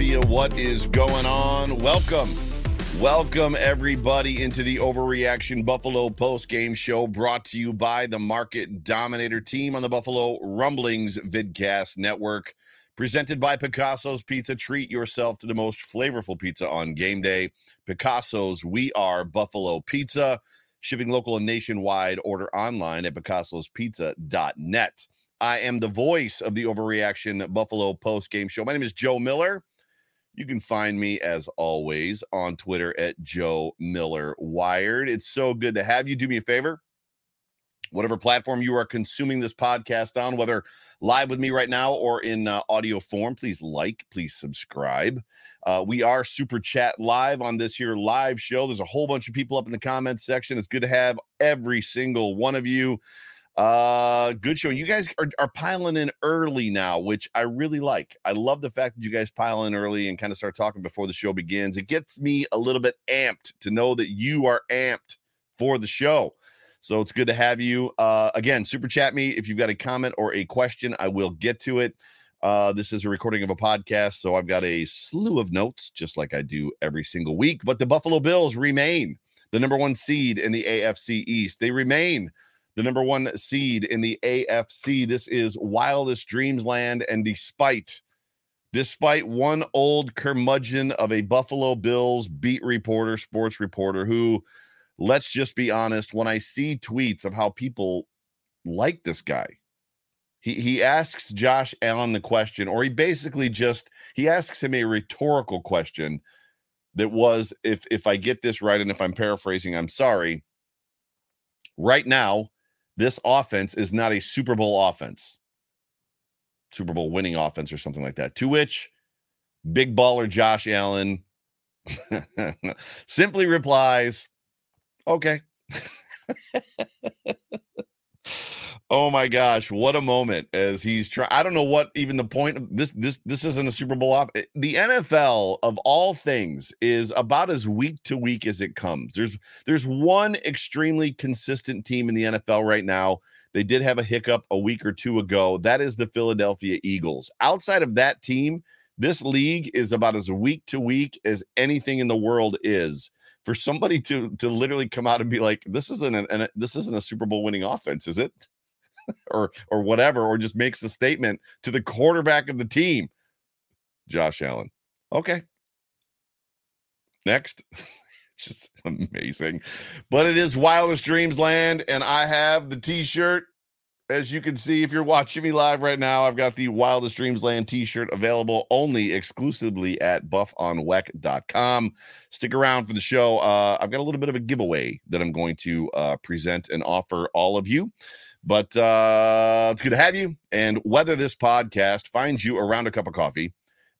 What is going on? Welcome. Welcome, everybody, into the Overreaction Buffalo Post Game Show brought to you by the Market Dominator team on the Buffalo Rumblings Vidcast Network. Presented by Picasso's Pizza. Treat yourself to the most flavorful pizza on game day. Picasso's We Are Buffalo Pizza. Shipping local and nationwide. Order online at picassospizza.net. I am the voice of the Overreaction Buffalo Post Game Show. My name is Joe Miller. You can find me as always on Twitter at Joe Miller Wired. It's so good to have you. Do me a favor. Whatever platform you are consuming this podcast on, whether live with me right now or in uh, audio form, please like, please subscribe. Uh, we are super chat live on this here live show. There's a whole bunch of people up in the comments section. It's good to have every single one of you. Uh, good show. You guys are, are piling in early now, which I really like. I love the fact that you guys pile in early and kind of start talking before the show begins. It gets me a little bit amped to know that you are amped for the show. So it's good to have you. Uh, again, super chat me if you've got a comment or a question. I will get to it. Uh, this is a recording of a podcast, so I've got a slew of notes, just like I do every single week. But the Buffalo Bills remain the number one seed in the AFC East. They remain the number one seed in the AFC. This is wildest dreams land. And despite, despite one old curmudgeon of a Buffalo Bills beat reporter, sports reporter, who, let's just be honest, when I see tweets of how people like this guy, he, he asks Josh Allen the question, or he basically just he asks him a rhetorical question that was, if if I get this right, and if I'm paraphrasing, I'm sorry. Right now, this offense is not a Super Bowl offense, Super Bowl winning offense, or something like that. To which big baller Josh Allen simply replies, okay. Oh my gosh, what a moment as he's trying. I don't know what even the point of this this this isn't a Super Bowl off. Eh, the NFL of all things is about as week to week as it comes. There's there's one extremely consistent team in the NFL right now. They did have a hiccup a week or two ago. That is the Philadelphia Eagles. Outside of that team, this league is about as week to week as anything in the world is. For somebody to to literally come out and be like, "This isn't an, an this isn't a Super Bowl winning offense, is it?" or or whatever, or just makes a statement to the quarterback of the team, Josh Allen. Okay. Next. just amazing. But it is Wildest Dreams Land, and I have the t-shirt. As you can see, if you're watching me live right now, I've got the Wildest Dreams Land t-shirt available only exclusively at buffonweck.com. Stick around for the show. Uh, I've got a little bit of a giveaway that I'm going to uh, present and offer all of you. But uh, it's good to have you. And whether this podcast finds you around a cup of coffee,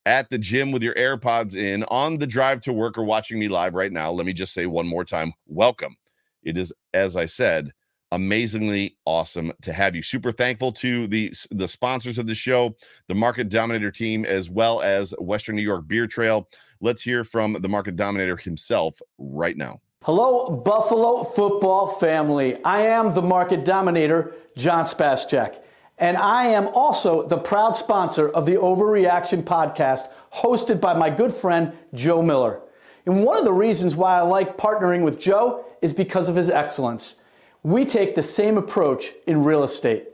at the gym with your AirPods in, on the drive to work, or watching me live right now, let me just say one more time welcome. It is, as I said, amazingly awesome to have you. Super thankful to the the sponsors of the show, the Market Dominator team, as well as Western New York Beer Trail. Let's hear from the Market Dominator himself right now. Hello, Buffalo football family. I am the market dominator, John Spascheck, and I am also the proud sponsor of the Overreaction podcast hosted by my good friend, Joe Miller. And one of the reasons why I like partnering with Joe is because of his excellence. We take the same approach in real estate.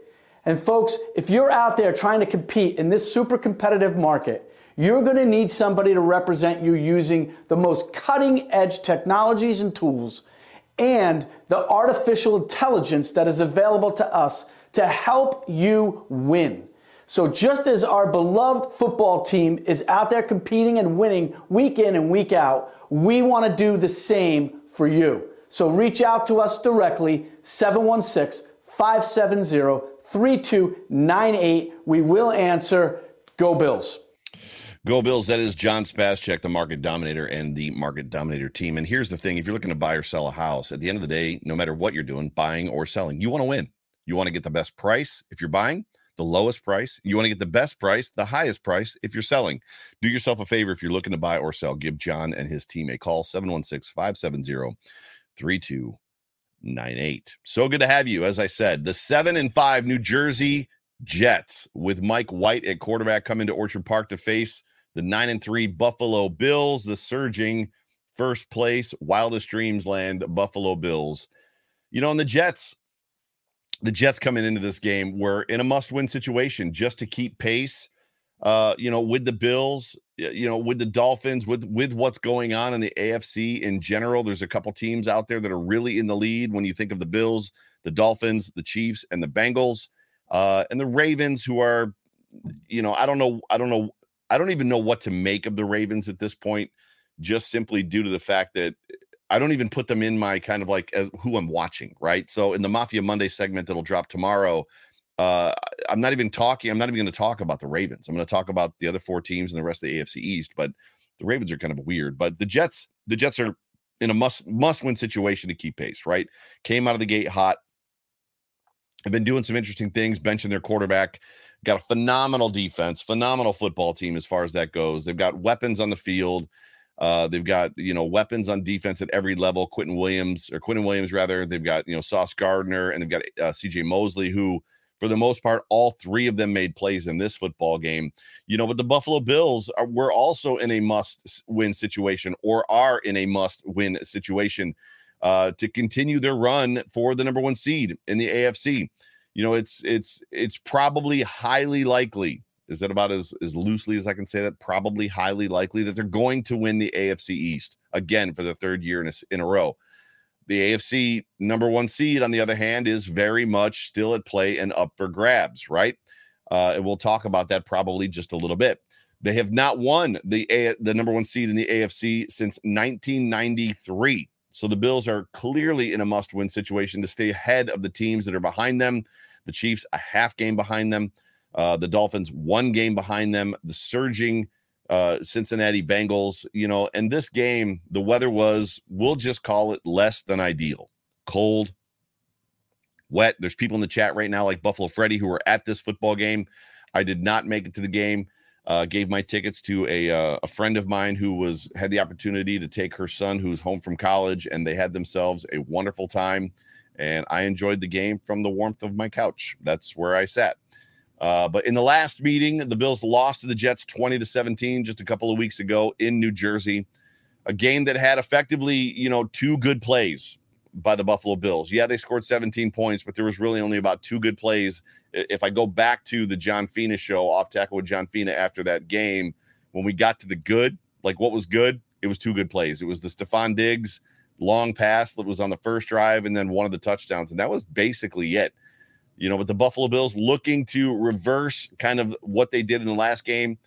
And folks, if you're out there trying to compete in this super competitive market, you're going to need somebody to represent you using the most cutting edge technologies and tools and the artificial intelligence that is available to us to help you win. So, just as our beloved football team is out there competing and winning week in and week out, we want to do the same for you. So, reach out to us directly, 716 570 3298. We will answer. Go Bills. Go Bills. That is John Spascheck, the market dominator and the market dominator team. And here's the thing if you're looking to buy or sell a house, at the end of the day, no matter what you're doing, buying or selling, you want to win. You want to get the best price if you're buying, the lowest price. You want to get the best price, the highest price if you're selling. Do yourself a favor if you're looking to buy or sell. Give John and his team a call 716 570 3298. So good to have you. As I said, the seven and five New Jersey Jets with Mike White at quarterback coming to Orchard Park to face the nine and three Buffalo Bills, the surging first place, wildest dreams land Buffalo Bills. You know, and the Jets, the Jets coming into this game were in a must-win situation just to keep pace. Uh, you know, with the Bills, you know, with the Dolphins, with with what's going on in the AFC in general. There's a couple teams out there that are really in the lead when you think of the Bills, the Dolphins, the Chiefs, and the Bengals, uh, and the Ravens, who are, you know, I don't know, I don't know, I don't even know what to make of the Ravens at this point, just simply due to the fact that I don't even put them in my kind of like as who I'm watching, right? So in the Mafia Monday segment that'll drop tomorrow, uh, I'm not even talking. I'm not even going to talk about the Ravens. I'm going to talk about the other four teams and the rest of the AFC East. But the Ravens are kind of weird. But the Jets, the Jets are in a must must win situation to keep pace. Right? Came out of the gate hot. Have been doing some interesting things, benching their quarterback. Got a phenomenal defense, phenomenal football team as far as that goes. They've got weapons on the field. Uh, they've got you know weapons on defense at every level. Quentin Williams or Quinnen Williams rather. They've got you know Sauce Gardner and they've got uh, C.J. Mosley, who for the most part, all three of them made plays in this football game. You know, but the Buffalo Bills are were also in a must-win situation or are in a must-win situation uh, to continue their run for the number one seed in the AFC. You know, it's it's it's probably highly likely is that about as, as loosely as I can say that? Probably highly likely that they're going to win the AFC East again for the third year in a, in a row. The AFC number one seed, on the other hand, is very much still at play and up for grabs, right? Uh, and we'll talk about that probably just a little bit. They have not won the A- the number one seed in the AFC since 1993. So the Bills are clearly in a must-win situation to stay ahead of the teams that are behind them. The Chiefs a half game behind them. Uh, the Dolphins one game behind them. The surging uh, Cincinnati Bengals, you know, and this game, the weather was, we'll just call it less than ideal. Cold, wet. There's people in the chat right now, like Buffalo Freddy, who were at this football game. I did not make it to the game. Uh, gave my tickets to a uh, a friend of mine who was had the opportunity to take her son who's home from college, and they had themselves a wonderful time. And I enjoyed the game from the warmth of my couch. That's where I sat. Uh, but in the last meeting, the Bills lost to the Jets 20 to 17 just a couple of weeks ago in New Jersey. A game that had effectively, you know, two good plays by the Buffalo Bills. Yeah, they scored 17 points, but there was really only about two good plays. If I go back to the John Fina show, off tackle with John Fina after that game, when we got to the good, like what was good, it was two good plays. It was the Stefon Diggs long pass that was on the first drive and then one of the touchdowns. And that was basically it you know, with the Buffalo Bills looking to reverse kind of what they did in the last game,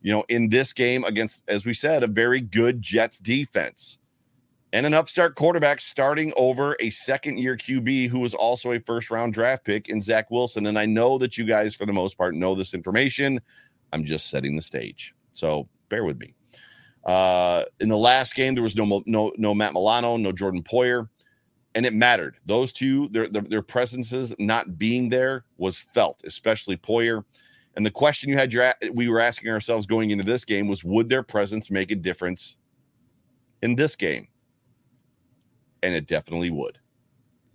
you know, in this game against, as we said, a very good Jets defense and an upstart quarterback starting over a second year QB who was also a first round draft pick in Zach Wilson. And I know that you guys, for the most part, know this information. I'm just setting the stage. So bear with me. Uh, in the last game, there was no no no Matt Milano, no Jordan Poyer and it mattered. Those two, their, their, their presences not being there was felt, especially Poyer. And the question you had your we were asking ourselves going into this game was would their presence make a difference in this game? And it definitely would.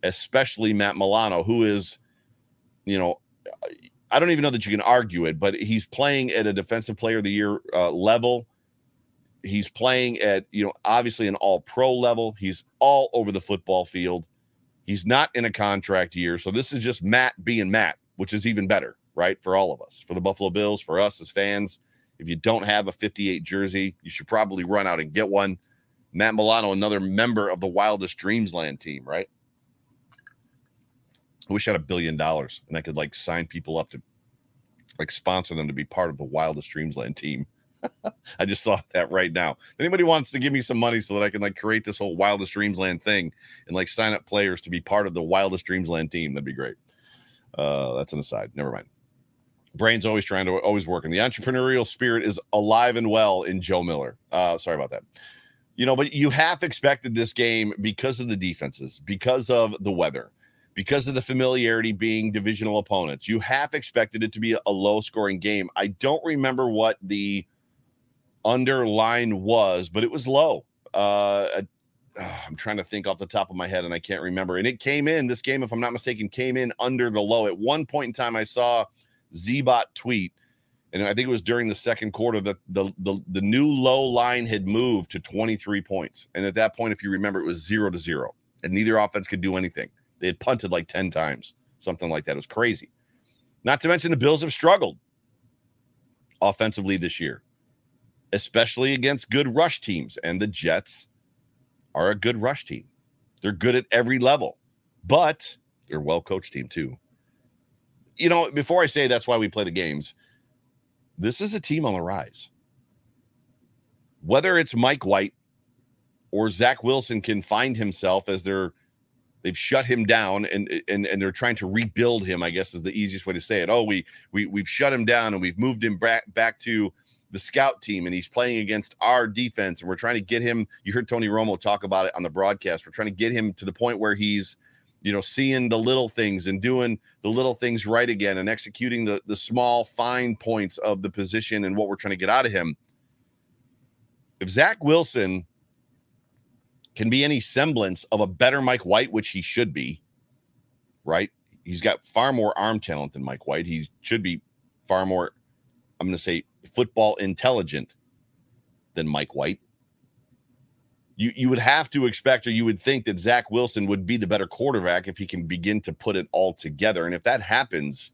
Especially Matt Milano, who is, you know, I don't even know that you can argue it, but he's playing at a defensive player of the year uh, level he's playing at, you know, obviously an all pro level. He's all over the football field. He's not in a contract year. So this is just Matt being Matt, which is even better, right? For all of us, for the Buffalo Bills, for us as fans. If you don't have a 58 jersey, you should probably run out and get one. Matt Milano, another member of the Wildest Dreamsland team, right? I wish I had a billion dollars and I could like sign people up to like sponsor them to be part of the Wildest Dreamsland team. I just thought that right now. Anybody wants to give me some money so that I can like create this whole Wildest Dreamsland thing and like sign up players to be part of the Wildest Dreamsland team, that'd be great. Uh, that's an aside. Never mind. Brain's always trying to always working. The entrepreneurial spirit is alive and well in Joe Miller. Uh, sorry about that. You know, but you half expected this game because of the defenses, because of the weather, because of the familiarity being divisional opponents. You half expected it to be a low scoring game. I don't remember what the underline was, but it was low. Uh, I'm trying to think off the top of my head and I can't remember. And it came in this game, if I'm not mistaken, came in under the low. At one point in time, I saw Zbot tweet, and I think it was during the second quarter that the, the the new low line had moved to 23 points. And at that point, if you remember, it was zero to zero, and neither offense could do anything. They had punted like 10 times, something like that. It was crazy. Not to mention the Bills have struggled offensively this year, especially against good rush teams. And the Jets are a good rush team. They're good at every level, but they're a well coached team too you know, before I say that's why we play the games, this is a team on the rise. Whether it's Mike White or Zach Wilson can find himself as they're they've shut him down and and and they're trying to rebuild him, I guess is the easiest way to say it. Oh, we we we've shut him down and we've moved him back back to the scout team and he's playing against our defense and we're trying to get him you heard Tony Romo talk about it on the broadcast. We're trying to get him to the point where he's you know, seeing the little things and doing the little things right again and executing the the small fine points of the position and what we're trying to get out of him. If Zach Wilson can be any semblance of a better Mike White, which he should be, right? He's got far more arm talent than Mike White. He should be far more, I'm going to say, football intelligent than Mike White you you would have to expect or you would think that Zach Wilson would be the better quarterback if he can begin to put it all together. And if that happens,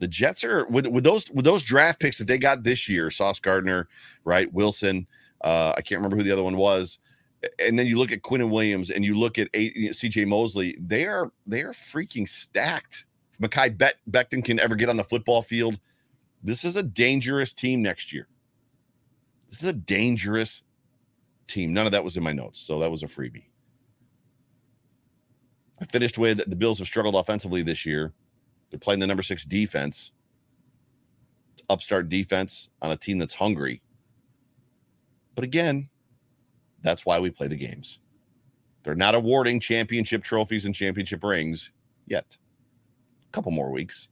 the Jets are with, with those with those draft picks that they got this year, Sauce Gardner, right? Wilson, uh, I can't remember who the other one was. And then you look at Quinnen Williams and you look at CJ Mosley, they are they are freaking stacked. If Mekhi Bet- Becton can ever get on the football field, this is a dangerous team next year. This is a dangerous team. None of that was in my notes, so that was a freebie. I finished with the Bills have struggled offensively this year. They're playing the number six defense, upstart defense on a team that's hungry. But again, that's why we play the games. They're not awarding championship trophies and championship rings yet. A couple more weeks.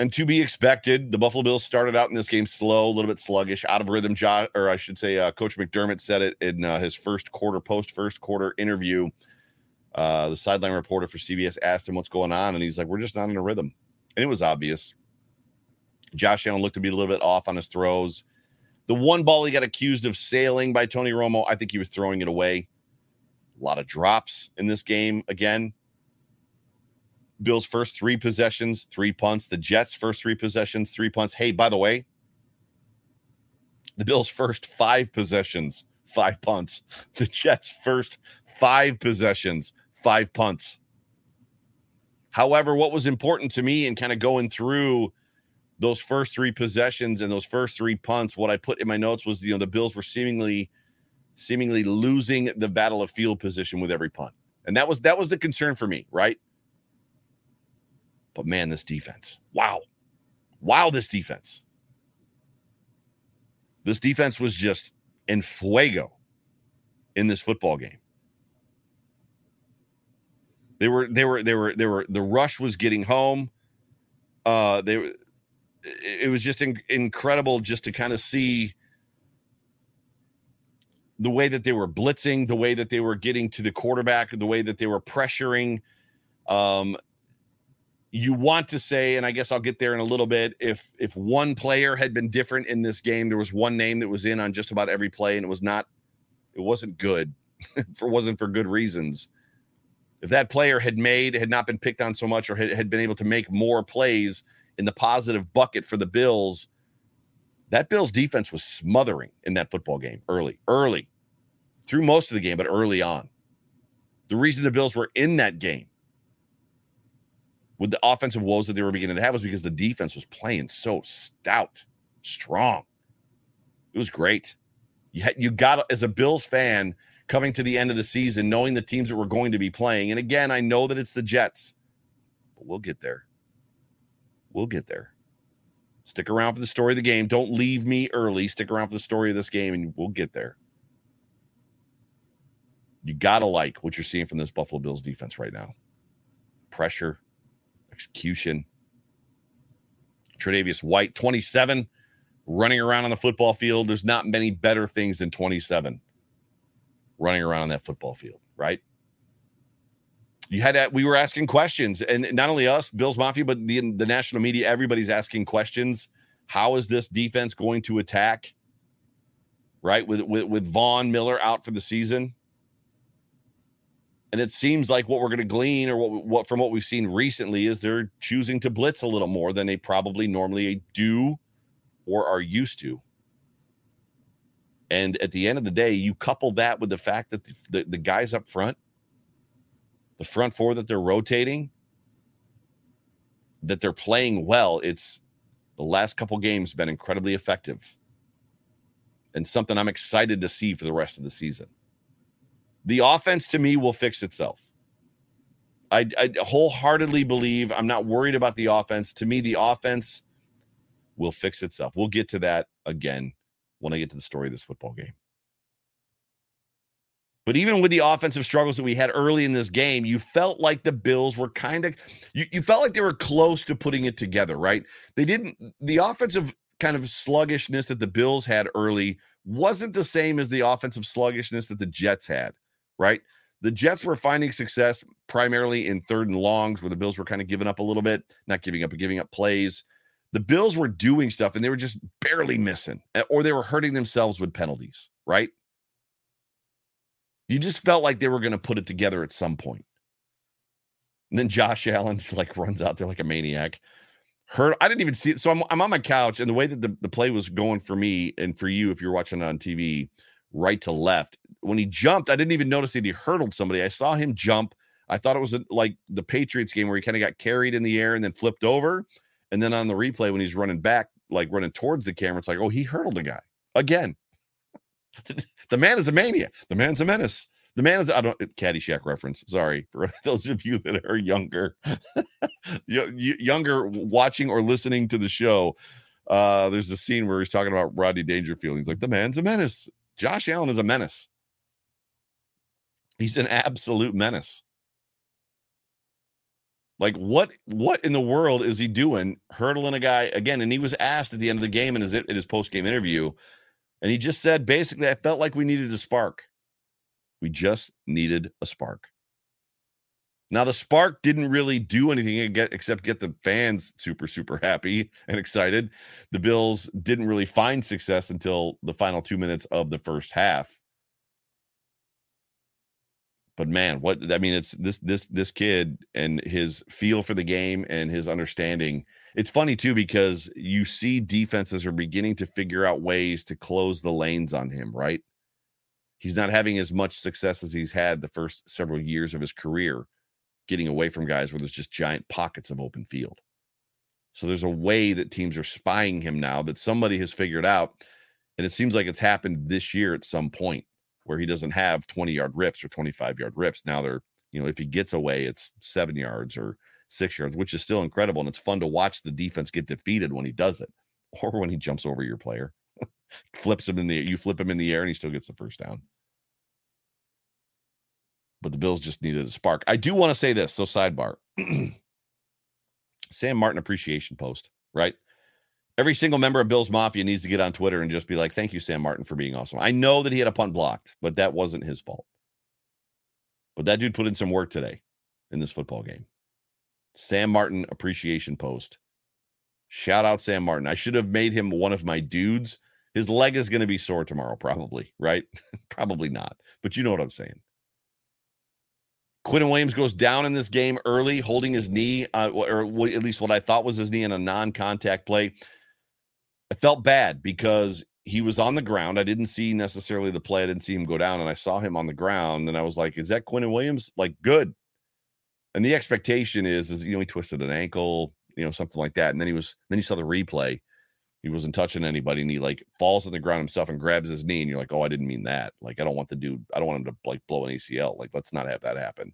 And to be expected, the Buffalo Bills started out in this game slow, a little bit sluggish, out of rhythm. Jo- or I should say, uh, Coach McDermott said it in uh, his first quarter, post first quarter interview. Uh, the sideline reporter for CBS asked him what's going on, and he's like, "We're just not in a rhythm," and it was obvious. Josh Allen looked to be a little bit off on his throws. The one ball he got accused of sailing by Tony Romo, I think he was throwing it away. A lot of drops in this game again. Bills' first three possessions, three punts. The Jets' first three possessions, three punts. Hey, by the way, the Bills' first five possessions, five punts. The Jets' first five possessions, five punts. However, what was important to me and kind of going through those first three possessions and those first three punts, what I put in my notes was you know the Bills were seemingly seemingly losing the battle of field position with every punt. And that was that was the concern for me, right? But man, this defense. Wow. Wow, this defense. This defense was just in fuego in this football game. They were, they were, they were, they were, the rush was getting home. Uh, they were, it was just in, incredible just to kind of see the way that they were blitzing, the way that they were getting to the quarterback, the way that they were pressuring. Um, you want to say, and I guess I'll get there in a little bit. If if one player had been different in this game, there was one name that was in on just about every play, and it was not, it wasn't good. for wasn't for good reasons. If that player had made, had not been picked on so much, or had, had been able to make more plays in the positive bucket for the Bills, that Bills defense was smothering in that football game early, early, through most of the game, but early on. The reason the Bills were in that game with the offensive woes that they were beginning to have was because the defense was playing so stout, strong. It was great. You had, you got as a Bills fan coming to the end of the season, knowing the teams that we're going to be playing. And again, I know that it's the Jets, but we'll get there. We'll get there. Stick around for the story of the game. Don't leave me early. Stick around for the story of this game, and we'll get there. You got to like what you're seeing from this Buffalo Bills defense right now pressure, execution. Tre'Davious White, 27, running around on the football field. There's not many better things than 27 running around on that football field, right? You had that. We were asking questions, and not only us, Bills Mafia, but the the national media. Everybody's asking questions. How is this defense going to attack? Right with with with Von Miller out for the season, and it seems like what we're going to glean, or what what from what we've seen recently, is they're choosing to blitz a little more than they probably normally do or are used to. And at the end of the day, you couple that with the fact that the, the, the guys up front, the front four that they're rotating, that they're playing well. It's the last couple games been incredibly effective and something I'm excited to see for the rest of the season. The offense to me will fix itself. I, I, wholeheartedly believe I'm not worried about the offense. To me, the offense will fix itself. We'll get to that again when I get to the story of this football game. But even with the offensive struggles that we had early in this game, you felt like the Bills were kind of you, you felt like they were close to putting it together, right? They didn't the offensive kind of sluggishness that the Bills had early wasn't the same as the offensive sluggishness that the Jets had, right? The Jets were finding success primarily in third and longs where the Bills were kind of giving up a little bit, not giving up, but giving up plays the Bills were doing stuff and they were just barely missing, or they were hurting themselves with penalties, right? You just felt like they were going to put it together at some point. And then Josh Allen like runs out there like a maniac. Hurt. I didn't even see it. So I'm, I'm on my couch, and the way that the, the play was going for me and for you, if you're watching on TV, right to left, when he jumped, I didn't even notice that he hurdled somebody. I saw him jump. I thought it was a, like the Patriots game where he kind of got carried in the air and then flipped over. And then on the replay, when he's running back, like running towards the camera, it's like, oh, he hurdled a guy again. the man is a mania. The man's a menace. The man is I don't Caddyshack reference. Sorry for those of you that are younger, younger watching or listening to the show. Uh, there's a scene where he's talking about Rodney Dangerfield. He's like, the man's a menace. Josh Allen is a menace. He's an absolute menace. Like what what in the world is he doing hurdling a guy again? And he was asked at the end of the game in his in his post game interview, and he just said basically, I felt like we needed a spark. We just needed a spark. Now the spark didn't really do anything except get the fans super super happy and excited. The Bills didn't really find success until the final 2 minutes of the first half but man, what I mean, it's this this this kid and his feel for the game and his understanding. It's funny too because you see defenses are beginning to figure out ways to close the lanes on him. Right? He's not having as much success as he's had the first several years of his career, getting away from guys where there's just giant pockets of open field. So there's a way that teams are spying him now that somebody has figured out, and it seems like it's happened this year at some point where he doesn't have 20 yard rips or 25 yard rips. Now they're, you know, if he gets away, it's seven yards or six yards, which is still incredible. And it's fun to watch the defense get defeated when he does it or when he jumps over your player, flips him in the, you flip him in the air and he still gets the first down. But the Bills just needed a spark. I do want to say this. So, sidebar Sam Martin appreciation post, right? Every single member of Bills Mafia needs to get on Twitter and just be like, thank you, Sam Martin, for being awesome. I know that he had a punt blocked, but that wasn't his fault. But that dude put in some work today in this football game. Sam Martin appreciation post. Shout out Sam Martin. I should have made him one of my dudes. His leg is going to be sore tomorrow, probably, right? probably not. But you know what I'm saying. Quinnen Williams goes down in this game early, holding his knee, uh, or at least what I thought was his knee in a non contact play. I felt bad because he was on the ground. I didn't see necessarily the play. I didn't see him go down, and I saw him on the ground, and I was like, "Is that Quinnen Williams? Like, good." And the expectation is, is you know, he twisted an ankle, you know, something like that, and then he was, then you saw the replay. He wasn't touching anybody, and he like falls on the ground himself and grabs his knee, and you're like, "Oh, I didn't mean that. Like, I don't want the dude. I don't want him to like blow an ACL. Like, let's not have that happen."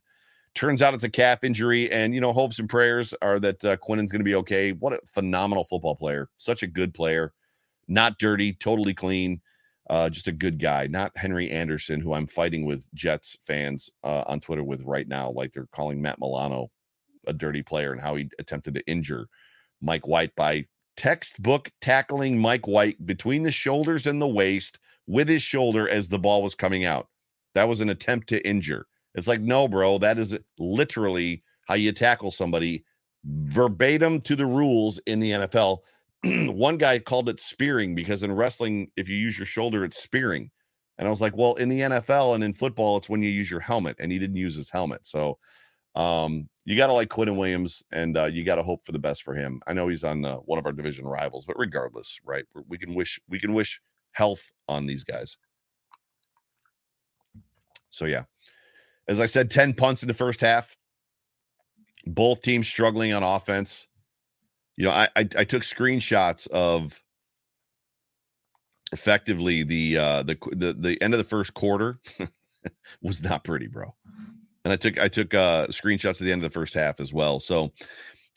Turns out it's a calf injury, and you know, hopes and prayers are that uh, Quinnen's going to be okay. What a phenomenal football player! Such a good player not dirty, totally clean. Uh, just a good guy, not Henry Anderson, who I'm fighting with Jets fans uh, on Twitter with right now. Like they're calling Matt Milano a dirty player and how he attempted to injure Mike White by textbook tackling Mike White between the shoulders and the waist with his shoulder as the ball was coming out. That was an attempt to injure. It's like, no, bro, that is literally how you tackle somebody verbatim to the rules in the NFL. one guy called it spearing because in wrestling, if you use your shoulder, it's spearing. And I was like, well, in the NFL and in football, it's when you use your helmet, and he didn't use his helmet. So um, you got to like Quinnen Williams, and uh, you got to hope for the best for him. I know he's on uh, one of our division rivals, but regardless, right? We can wish we can wish health on these guys. So yeah, as I said, ten punts in the first half. Both teams struggling on offense you know, I, I, I took screenshots of effectively the uh the the the end of the first quarter was not pretty, bro. And I took I took uh screenshots at the end of the first half as well. So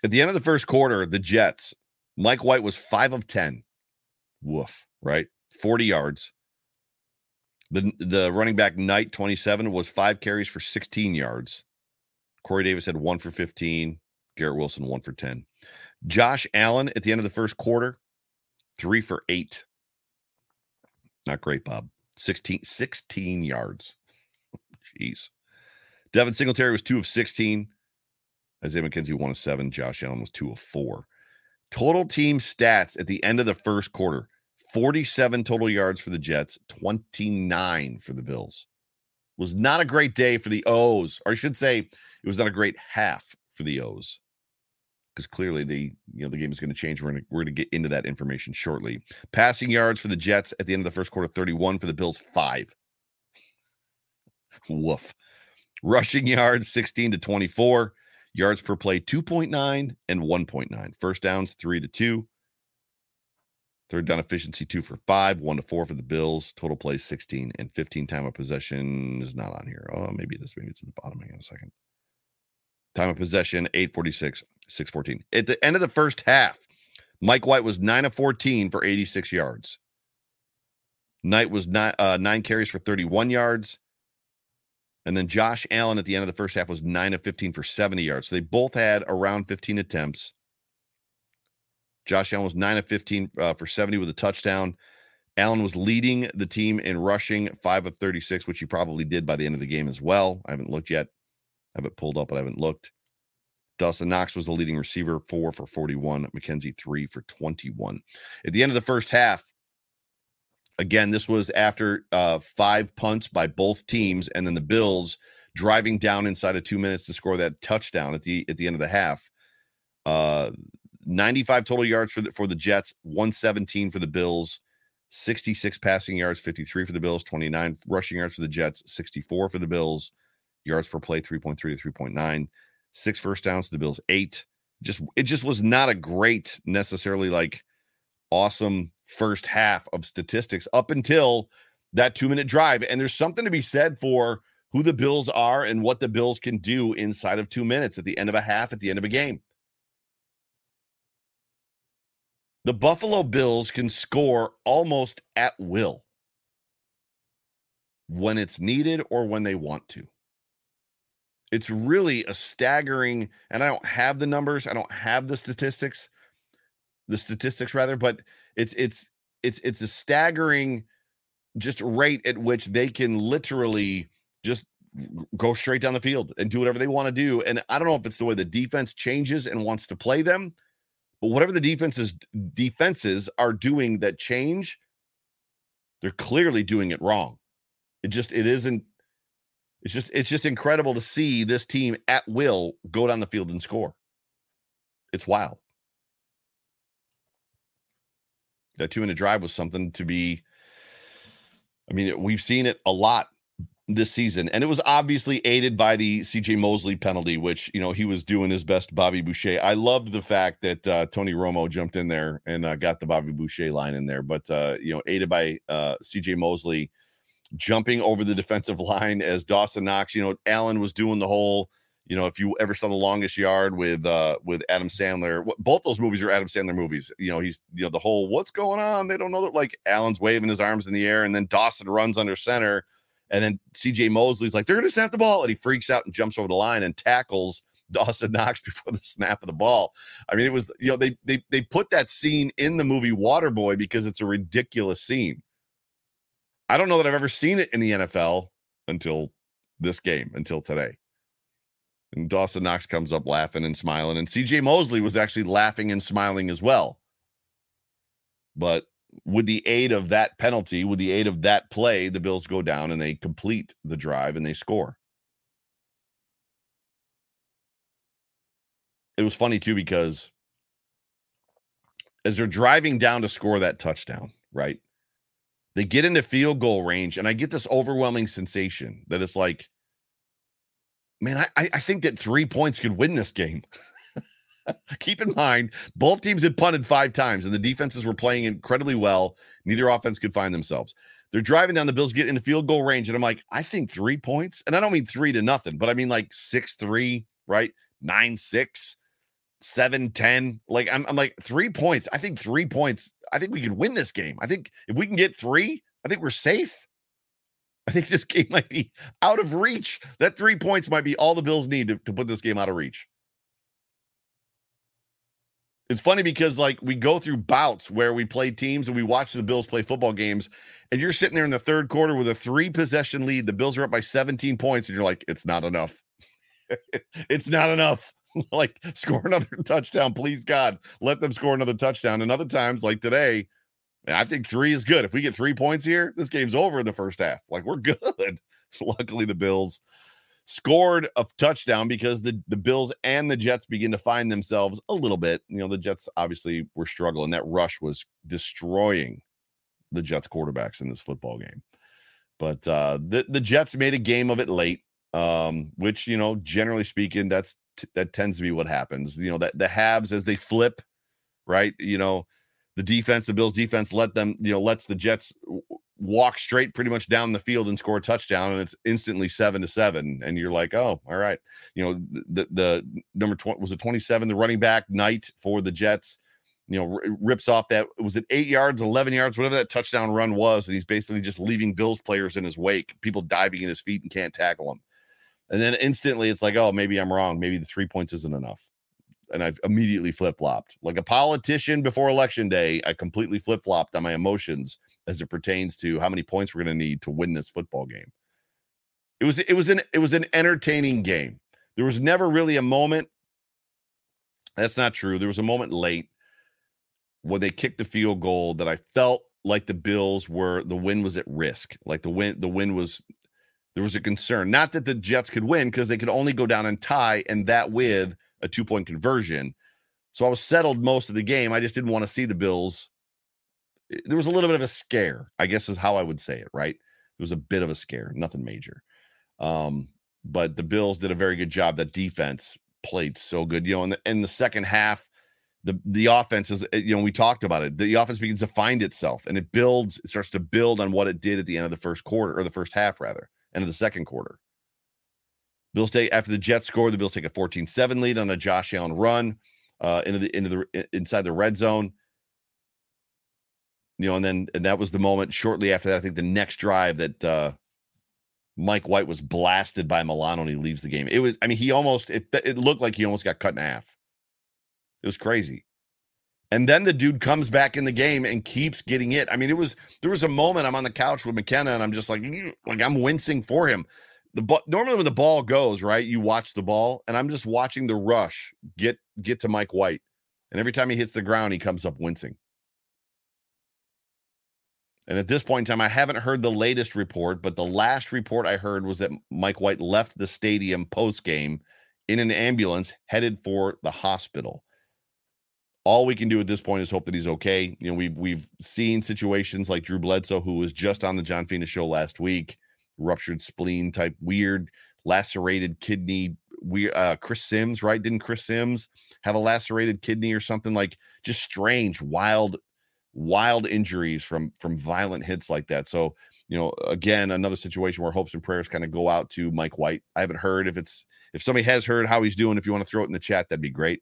at the end of the first quarter, the Jets, Mike White was five of ten. Woof, right? 40 yards. The the running back Knight 27 was five carries for 16 yards. Corey Davis had one for 15. Garrett Wilson one for 10. Josh Allen at the end of the first quarter, three for eight. Not great, Bob. 16, 16 yards. Jeez. Devin Singletary was two of 16. Isaiah McKenzie, one of seven. Josh Allen was two of four. Total team stats at the end of the first quarter 47 total yards for the Jets, 29 for the Bills. Was not a great day for the O's, or I should say, it was not a great half for the O's because clearly the you know the game is going to change. We're going to we're going to get into that information shortly. Passing yards for the Jets at the end of the first quarter, 31 for the Bills, five. Woof. Rushing yards, 16 to 24. Yards per play, 2.9 and 1.9. First downs, three to two. Third down efficiency, two for five, one to four for the Bills. Total plays, 16 and 15. Time of possession is not on here. Oh, maybe this maybe it's at the bottom. Hang on a second. Time of possession, 846, 614. At the end of the first half, Mike White was 9 of 14 for 86 yards. Knight was nine, uh, nine carries for 31 yards. And then Josh Allen at the end of the first half was 9 of 15 for 70 yards. So they both had around 15 attempts. Josh Allen was 9 of 15 uh, for 70 with a touchdown. Allen was leading the team in rushing, 5 of 36, which he probably did by the end of the game as well. I haven't looked yet I have it pulled up, but I haven't looked. Dawson Knox was the leading receiver, four for 41. McKenzie, three for 21. At the end of the first half, again, this was after uh, five punts by both teams, and then the Bills driving down inside of two minutes to score that touchdown at the at the end of the half. Uh, 95 total yards for the for the Jets, 117 for the Bills, 66 passing yards, 53 for the Bills, 29 rushing yards for the Jets, 64 for the Bills, yards per play 3.3 to 3.9 six first downs to the bills eight. Just it just was not a great necessarily like awesome first half of statistics up until that two minute drive. And there's something to be said for who the bills are and what the bills can do inside of two minutes at the end of a half at the end of a game. The buffalo bills can score almost at will when it's needed or when they want to. It's really a staggering and i don't have the numbers i don't have the statistics the statistics rather but it's it's it's it's a staggering just rate at which they can literally just go straight down the field and do whatever they want to do. And I don't know if it's the way the defense changes and wants to play them, but whatever the defenses defenses are doing that change, they're clearly doing it wrong. It just it isn't it's just it's just incredible to see this team at will go down the field and score. It's wild. That two minute drive was something to be. I mean, we've seen it a lot this season, and it was obviously aided by the CJ Mosley penalty, which you know he was doing his best. Bobby Boucher. I loved the fact that uh, Tony Romo jumped in there and uh, got the Bobby Boucher line in there, but uh, you know, aided by uh, CJ Mosley jumping over the defensive line as Dawson Knox. You know, Allen was doing the whole. You know, if you ever saw the longest yard with uh with Adam Sandler, both those movies are Adam Sandler movies. You know, he's you know the whole what's going on. They don't know that like Allen's waving his arms in the air, and then Dawson runs under center, and then C.J. Mosley's like they're gonna snap the ball, and he freaks out and jumps over the line and tackles Dawson Knox before the snap of the ball. I mean, it was you know they they they put that scene in the movie Waterboy because it's a ridiculous scene. I don't know that I've ever seen it in the NFL until this game, until today. And Dawson Knox comes up laughing and smiling, and CJ Mosley was actually laughing and smiling as well. But with the aid of that penalty, with the aid of that play, the Bills go down and they complete the drive and they score. It was funny too because as they're driving down to score that touchdown, right? They get into field goal range, and I get this overwhelming sensation that it's like, man, I, I think that three points could win this game. Keep in mind, both teams had punted five times, and the defenses were playing incredibly well. Neither offense could find themselves. They're driving down the Bills, get into field goal range, and I'm like, I think three points, and I don't mean three to nothing, but I mean like six three, right? Nine six, seven ten. Like I'm, I'm like three points. I think three points I think we could win this game. I think if we can get three, I think we're safe. I think this game might be out of reach. That three points might be all the Bills need to, to put this game out of reach. It's funny because like we go through bouts where we play teams and we watch the Bills play football games, and you're sitting there in the third quarter with a three possession lead. The Bills are up by 17 points, and you're like, it's not enough. it's not enough. like score another touchdown, please God. Let them score another touchdown. And other times, like today, I think three is good. If we get three points here, this game's over in the first half. Like we're good. Luckily, the Bills scored a touchdown because the, the Bills and the Jets begin to find themselves a little bit. You know, the Jets obviously were struggling. That rush was destroying the Jets quarterbacks in this football game. But uh the, the Jets made a game of it late. Um, which you know, generally speaking, that's that tends to be what happens. You know that the halves as they flip, right? You know, the defense, the Bills defense, let them you know lets the Jets walk straight pretty much down the field and score a touchdown, and it's instantly seven to seven, and you're like, oh, all right. You know, the the number twenty was it twenty seven, the running back Knight for the Jets. You know, rips off that was it eight yards, eleven yards, whatever that touchdown run was, and he's basically just leaving Bills players in his wake, people diving in his feet and can't tackle him. And then instantly it's like, oh, maybe I'm wrong. Maybe the three points isn't enough. And I've immediately flip flopped. Like a politician before election day, I completely flip flopped on my emotions as it pertains to how many points we're going to need to win this football game. It was it was an it was an entertaining game. There was never really a moment. That's not true. There was a moment late when they kicked the field goal that I felt like the Bills were the win was at risk. Like the win the win was there was a concern. Not that the Jets could win because they could only go down and tie, and that with a two point conversion. So I was settled most of the game. I just didn't want to see the Bills. There was a little bit of a scare, I guess is how I would say it, right? It was a bit of a scare, nothing major. Um, but the Bills did a very good job. That defense played so good. You know, in the, in the second half, the the offense is you know we talked about it the offense begins to find itself and it builds it starts to build on what it did at the end of the first quarter or the first half rather end of the second quarter. Bills take after the Jets score, the Bills take a 14-7 lead on a Josh Allen run uh, into the into the inside the red zone. You know, and then and that was the moment shortly after that. I think the next drive that uh, Mike White was blasted by Milano and he leaves the game. It was, I mean, he almost it it looked like he almost got cut in half. It was crazy. And then the dude comes back in the game and keeps getting it. I mean, it was there was a moment I'm on the couch with McKenna and I'm just like, like I'm wincing for him. The ball normally when the ball goes right, you watch the ball, and I'm just watching the rush get get to Mike White, and every time he hits the ground, he comes up wincing. And at this point in time, I haven't heard the latest report, but the last report I heard was that Mike White left the stadium post game in an ambulance headed for the hospital. All we can do at this point is hope that he's okay. You know, we've we've seen situations like Drew Bledsoe, who was just on the John Fina show last week, ruptured spleen type weird, lacerated kidney. We uh Chris Simms, right? Didn't Chris Simms have a lacerated kidney or something like just strange, wild wild injuries from from violent hits like that. So, you know, again, another situation where hopes and prayers kind of go out to Mike White. I haven't heard if it's if somebody has heard how he's doing. If you want to throw it in the chat, that'd be great.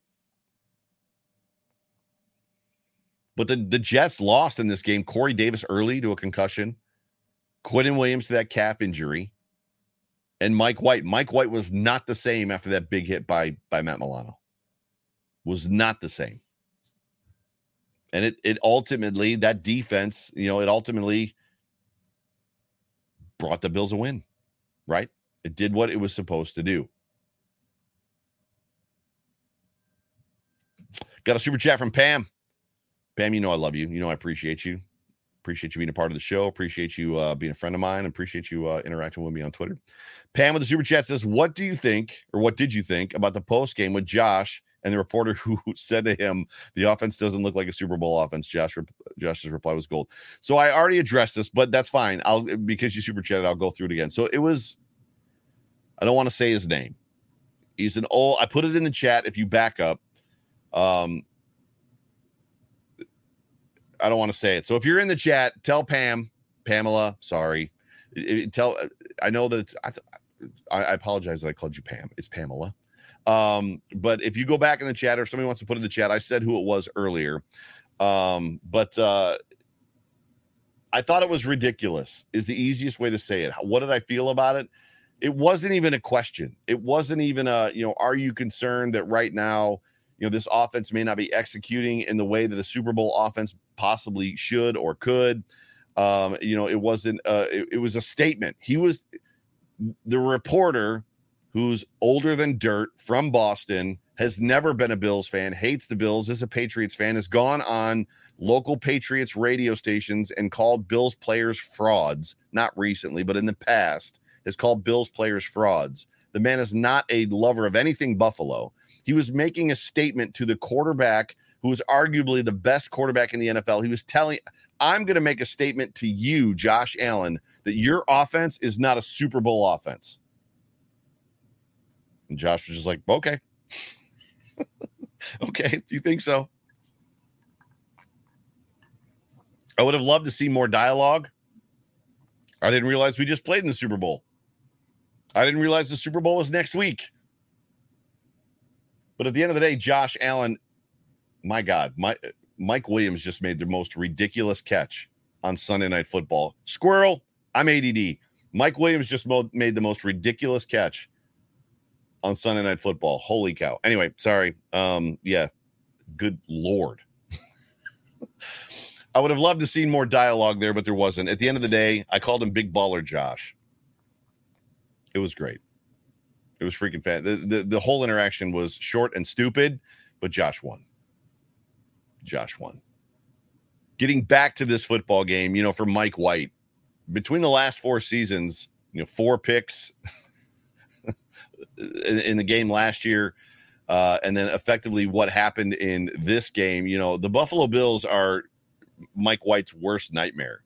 But the the Jets lost in this game. Corey Davis early to a concussion, Quinnen Williams to that calf injury, and Mike White. Mike White was not the same after that big hit by by Matt Milano. Was not the same and it it ultimately that defense, you know, it ultimately brought the Bills a win, right? It did what it was supposed to do. Got a super chat from Pam. Pam, you know I love you. You know I appreciate you. Appreciate you being a part of the show. Appreciate you uh, being a friend of mine. Appreciate you uh, interacting with me on Twitter. Pam with the super chat says, "What do you think, or what did you think about the post game with Josh and the reporter who said to him, "The offense doesn't look like a Super Bowl offense." Josh, Josh's reply was gold. So I already addressed this, but that's fine. I'll because you super chatted, I'll go through it again. So it was. I don't want to say his name. He's an old. I put it in the chat. If you back up, um, I don't want to say it. So if you're in the chat, tell Pam, Pamela, sorry. Tell. I know that I, I apologize that I called you Pam. It's Pamela. Um, but if you go back in the chat or somebody wants to put in the chat, I said who it was earlier. Um, but uh, I thought it was ridiculous, is the easiest way to say it. What did I feel about it? It wasn't even a question. It wasn't even a, you know, are you concerned that right now, you know, this offense may not be executing in the way that the Super Bowl offense possibly should or could? Um, you know, it wasn't, uh, it, it was a statement. He was, the reporter who's older than dirt from Boston, has never been a Bills fan, hates the Bills, is a Patriots fan, has gone on local Patriots radio stations and called Bills players frauds, not recently, but in the past, has called Bills players frauds. The man is not a lover of anything Buffalo. He was making a statement to the quarterback who was arguably the best quarterback in the NFL. He was telling, I'm going to make a statement to you, Josh Allen, that your offense is not a Super Bowl offense. And Josh was just like, okay. okay, you think so? I would have loved to see more dialogue. I didn't realize we just played in the Super Bowl. I didn't realize the Super Bowl was next week. But at the end of the day, Josh Allen, my God, my Mike Williams just made the most ridiculous catch on Sunday Night Football. Squirrel, I'm ADD. Mike Williams just made the most ridiculous catch on Sunday Night Football. Holy cow. Anyway, sorry. Um, yeah, good lord. I would have loved to see more dialogue there, but there wasn't. At the end of the day, I called him Big Baller Josh. It was great. It was freaking fan. The, the, the whole interaction was short and stupid, but Josh won. Josh won. Getting back to this football game, you know, for Mike White, between the last four seasons, you know, four picks, in, in the game last year. Uh, and then effectively what happened in this game, you know, the Buffalo Bills are Mike White's worst nightmare.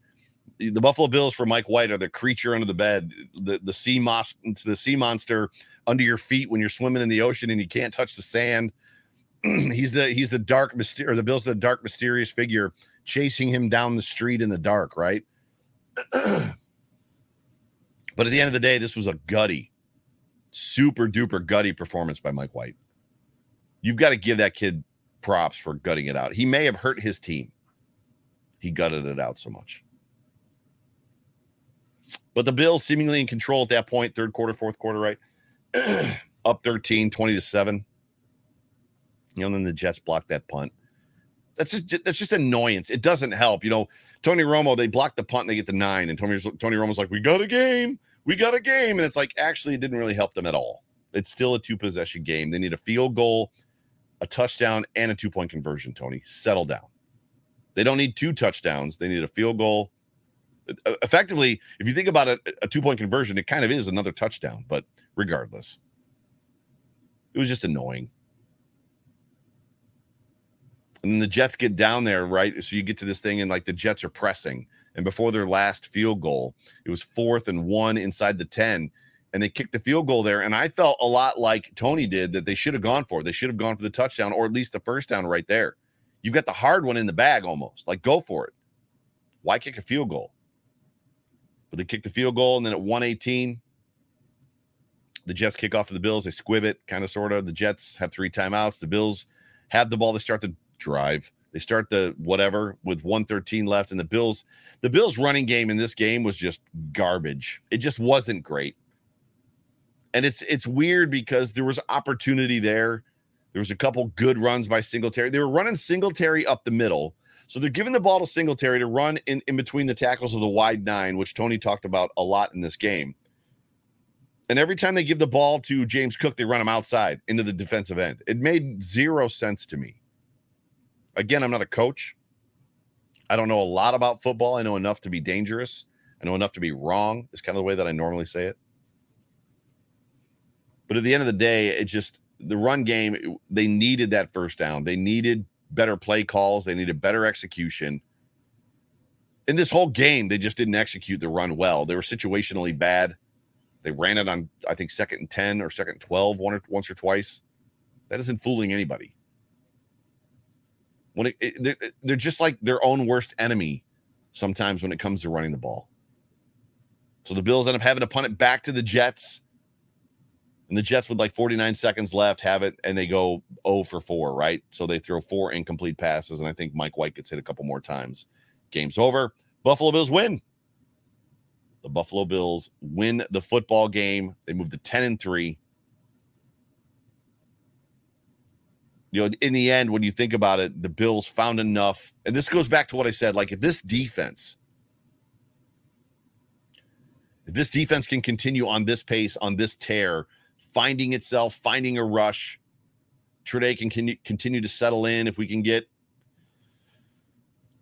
The Buffalo Bills for Mike White are the creature under the bed, the the sea moss, the sea monster under your feet when you're swimming in the ocean and you can't touch the sand. he's the he's the dark mysterious. Or the Bills the dark mysterious figure chasing him down the street in the dark, right? but at the end of the day, this was a gutty, super duper gutty performance by Mike White. You've got to give that kid props for gutting it out. He may have hurt his team. He gutted it out so much. But the Bills seemingly in control at that point, third quarter, fourth quarter, right? Up 13, 20 to 7. You know, and then the Jets blocked that punt. That's just that's just annoyance. It doesn't help. You know, Tony Romo, they blocked the punt and they get the nine. And Tony Tony Romo's like, we got a game. we got a game. And it's like, actually, it didn't really help them at all. It's still a two possession game. They need a field goal, a touchdown, and a two point conversion, Tony. Settle down. They don't need two touchdowns. They need a field goal. Effectively, if you think about it, a two point conversion, it kind of is another touchdown, but regardless, it was just annoying. And then the Jets get down there, right? So you get to this thing, and like the Jets are pressing. And before their last field goal, it was fourth and one inside the 10. And they kicked the field goal there. And I felt a lot like Tony did that they should have gone for. They should have gone for the touchdown or at least the first down right there. You've got the hard one in the bag almost. Like, go for it. Why kick a field goal? But they kick the field goal, and then at 118, the Jets kick off to the Bills. They squib it, kind of, sort of. The Jets have three timeouts. The Bills have the ball. They start the drive. They start the whatever with 113 left, and the Bills, the Bills running game in this game was just garbage. It just wasn't great. And it's it's weird because there was opportunity there. There was a couple good runs by Singletary. They were running Singletary up the middle. So they're giving the ball to Singletary to run in, in between the tackles of the wide nine, which Tony talked about a lot in this game. And every time they give the ball to James Cook, they run him outside into the defensive end. It made zero sense to me. Again, I'm not a coach. I don't know a lot about football. I know enough to be dangerous. I know enough to be wrong. It's kind of the way that I normally say it. But at the end of the day, it just the run game, they needed that first down. They needed better play calls. They needed better execution. In this whole game, they just didn't execute the run well. They were situationally bad. They ran it on, I think, second and 10 or second and 12 one or, once or twice. That isn't fooling anybody. When it, it, they're, they're just like their own worst enemy sometimes when it comes to running the ball. So the Bills end up having to punt it back to the Jets and the Jets with like 49 seconds left have it and they go 0 for 4, right? So they throw four incomplete passes, and I think Mike White gets hit a couple more times. Game's over. Buffalo Bills win. The Buffalo Bills win the football game. They move to 10 and 3. You know, in the end, when you think about it, the Bills found enough. And this goes back to what I said like, if this defense, if this defense can continue on this pace, on this tear, finding itself, finding a rush. Treday can continue to settle in. If we can get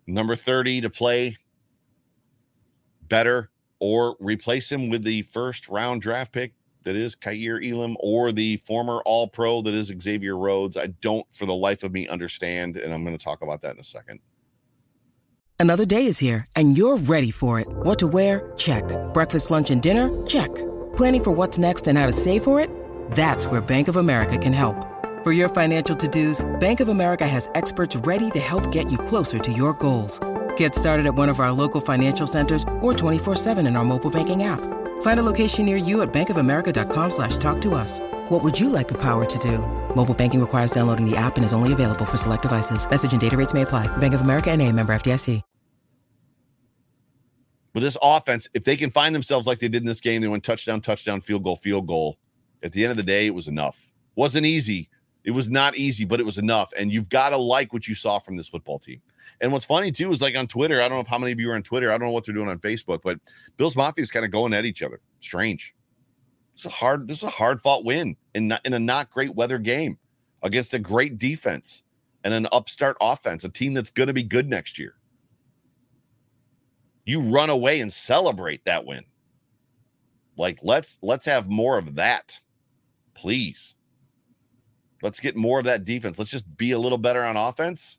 number 30 to play better or replace him with the first round draft pick that is Kaiir Elam or the former All Pro that is Xavier Rhodes. I don't, for the life of me, understand. And I'm going to talk about that in a second. Another day is here and you're ready for it. What to wear? Check. Breakfast, lunch, and dinner? Check. Planning for what's next and how to save for it? That's where Bank of America can help. For your financial to-dos, Bank of America has experts ready to help get you closer to your goals. Get started at one of our local financial centers or 24-7 in our mobile banking app. Find a location near you at bankofamerica.com slash talk to us. What would you like the power to do? Mobile banking requires downloading the app and is only available for select devices. Message and data rates may apply. Bank of America and a member FDIC. With this offense, if they can find themselves like they did in this game, they went touchdown, touchdown, field goal, field goal – at the end of the day, it was enough. Wasn't easy. It was not easy, but it was enough. And you've got to like what you saw from this football team. And what's funny too is like on Twitter, I don't know if how many of you are on Twitter. I don't know what they're doing on Facebook, but Bills Mafia is kind of going at each other. Strange. It's a hard, this is a hard fought win in in a not great weather game against a great defense and an upstart offense, a team that's going to be good next year. You run away and celebrate that win. Like let's let's have more of that please. Let's get more of that defense. Let's just be a little better on offense.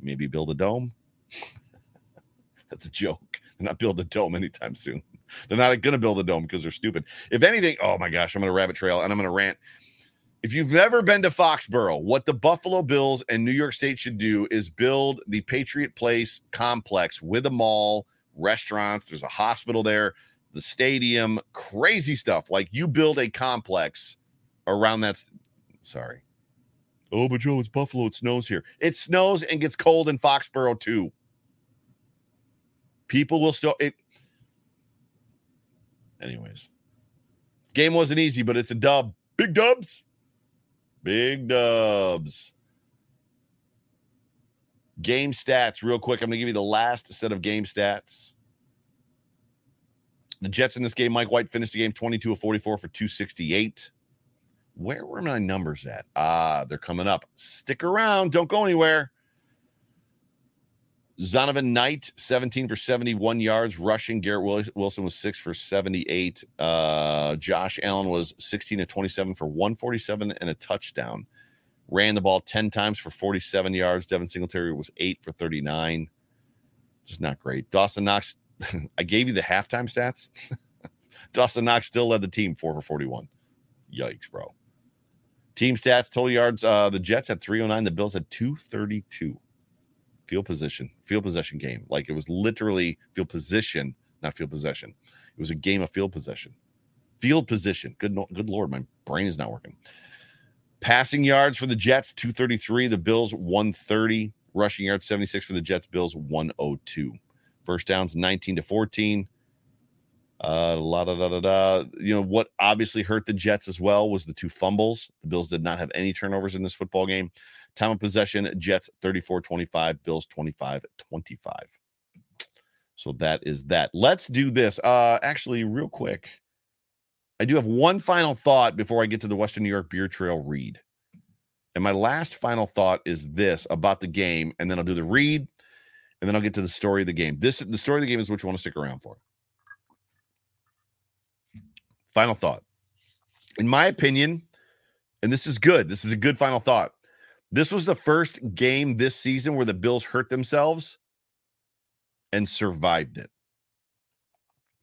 Maybe build a dome. That's a joke. They're not building a dome anytime soon. They're not going to build a dome because they're stupid. If anything, oh my gosh, I'm going to rabbit trail and I'm going to rant. If you've never been to Foxborough, what the Buffalo Bills and New York State should do is build the Patriot Place complex with a mall, restaurants. There's a hospital there the stadium, crazy stuff. Like you build a complex around that. Sorry. Oh, but Joe, it's Buffalo. It snows here. It snows and gets cold in Foxborough too. People will still it. Anyways, game wasn't easy, but it's a dub. Big dubs. Big dubs. Game stats, real quick. I'm going to give you the last set of game stats The Jets in this game, Mike White finished the game 22 of 44 for 268. Where were my numbers at? Ah, they're coming up. Stick around. Don't go anywhere. Zonovan Knight, 17 for 71 yards rushing. Garrett Wilson was 6 for 78. Uh, Josh Allen was 16 to 27 for 147 and a touchdown. Ran the ball 10 times for 47 yards. Devin Singletary was 8 for 39. Just not great. Dawson Knox, I gave you the halftime stats. Dawson Knox still led the team 4 for 41. Yikes, bro. Team stats, total yards. Uh, the Jets had 309. The Bills had 232 field position, field possession game. Like it was literally field position, not field possession. It was a game of field possession. Field position. Good, good lord, my brain is not working. Passing yards for the Jets, 233. The Bills, 130. Rushing yards, 76 for the Jets. Bills, 102. First downs, 19 to 14. Uh, la da da da da. You know what obviously hurt the Jets as well was the two fumbles. The Bills did not have any turnovers in this football game. Time of possession, Jets 34 25, Bills 25 25. So that is that. Let's do this. Uh, actually, real quick, I do have one final thought before I get to the Western New York Beer Trail read. And my last final thought is this about the game, and then I'll do the read, and then I'll get to the story of the game. This the story of the game is what you want to stick around for. Final thought. In my opinion, and this is good. This is a good final thought. This was the first game this season where the Bills hurt themselves and survived it.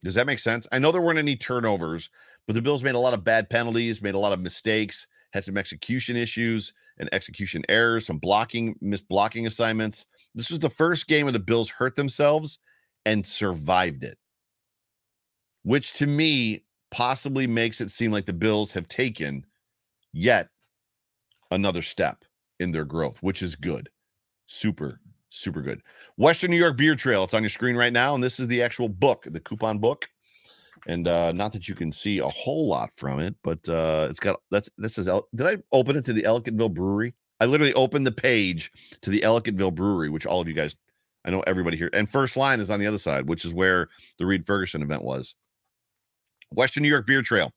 Does that make sense? I know there weren't any turnovers, but the Bills made a lot of bad penalties, made a lot of mistakes, had some execution issues and execution errors, some blocking, missed blocking assignments. This was the first game where the Bills hurt themselves and survived it, which to me possibly makes it seem like the Bills have taken yet another step in their growth, which is good. Super, super good. Western New York Beer Trail. It's on your screen right now. And this is the actual book, the coupon book. And uh, not that you can see a whole lot from it, but uh, it's got that's this is did I open it to the Ellicottville Brewery? I literally opened the page to the Ellicottville Brewery, which all of you guys, I know everybody here, and first line is on the other side, which is where the Reed Ferguson event was. Western New York Beer Trail.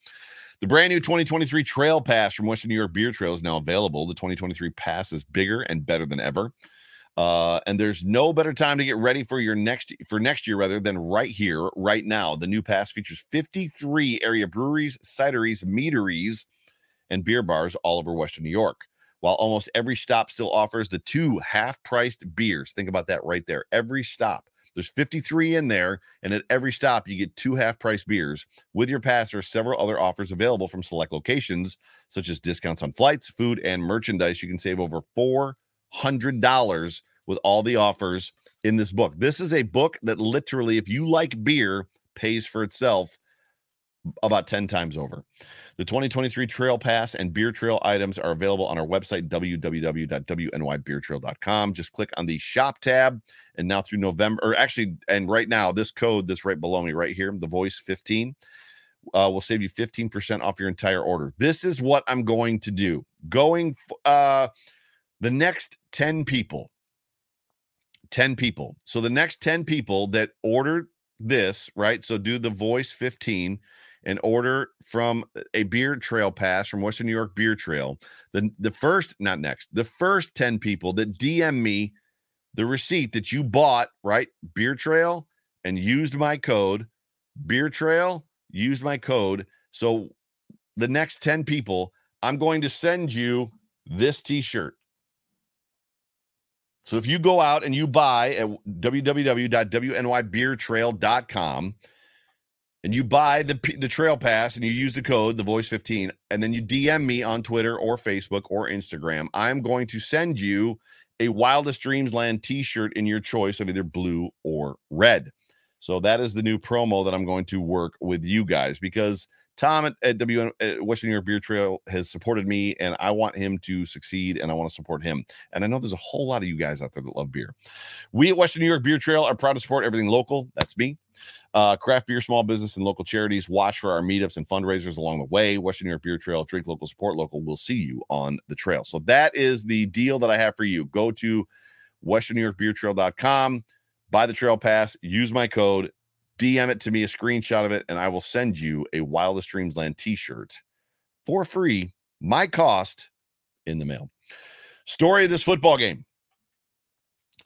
The brand new 2023 Trail Pass from Western New York Beer Trail is now available. The 2023 pass is bigger and better than ever. Uh, and there's no better time to get ready for your next for next year rather than right here, right now. The new pass features 53 area breweries, cideries, meaderies, and beer bars all over Western New York. While almost every stop still offers the two half-priced beers. Think about that right there. Every stop there's 53 in there, and at every stop, you get two half price beers. With your pass, are several other offers available from select locations, such as discounts on flights, food, and merchandise. You can save over $400 with all the offers in this book. This is a book that literally, if you like beer, pays for itself about 10 times over. The 2023 Trail Pass and Beer Trail items are available on our website, www.wnybeertrail.com. Just click on the shop tab. And now through November, or actually, and right now, this code that's right below me, right here, the voice 15, uh, will save you 15% off your entire order. This is what I'm going to do. Going, uh, the next 10 people, 10 people. So the next 10 people that order this, right? So do the voice 15 and order from a beer trail pass from Western New York Beer Trail. The the first, not next, the first 10 people that DM me the receipt that you bought, right? Beer Trail and used my code, Beer Trail, used my code. So the next 10 people, I'm going to send you this t-shirt. So if you go out and you buy at www.wnybeertrail.com and you buy the the trail pass and you use the code the voice 15 and then you dm me on twitter or facebook or instagram i'm going to send you a wildest dreams land t-shirt in your choice of either blue or red. So that is the new promo that i'm going to work with you guys because tom at, at w at western new york beer trail has supported me and i want him to succeed and i want to support him and i know there's a whole lot of you guys out there that love beer we at western new york beer trail are proud to support everything local that's me uh, craft beer, small business, and local charities. Watch for our meetups and fundraisers along the way. Western New York Beer Trail, drink local, support local. We'll see you on the trail. So that is the deal that I have for you. Go to westernnewyorkbeertrail.com, buy the trail pass, use my code DM it to me, a screenshot of it, and I will send you a Wildest Dreams Land t shirt for free, my cost in the mail. Story of this football game.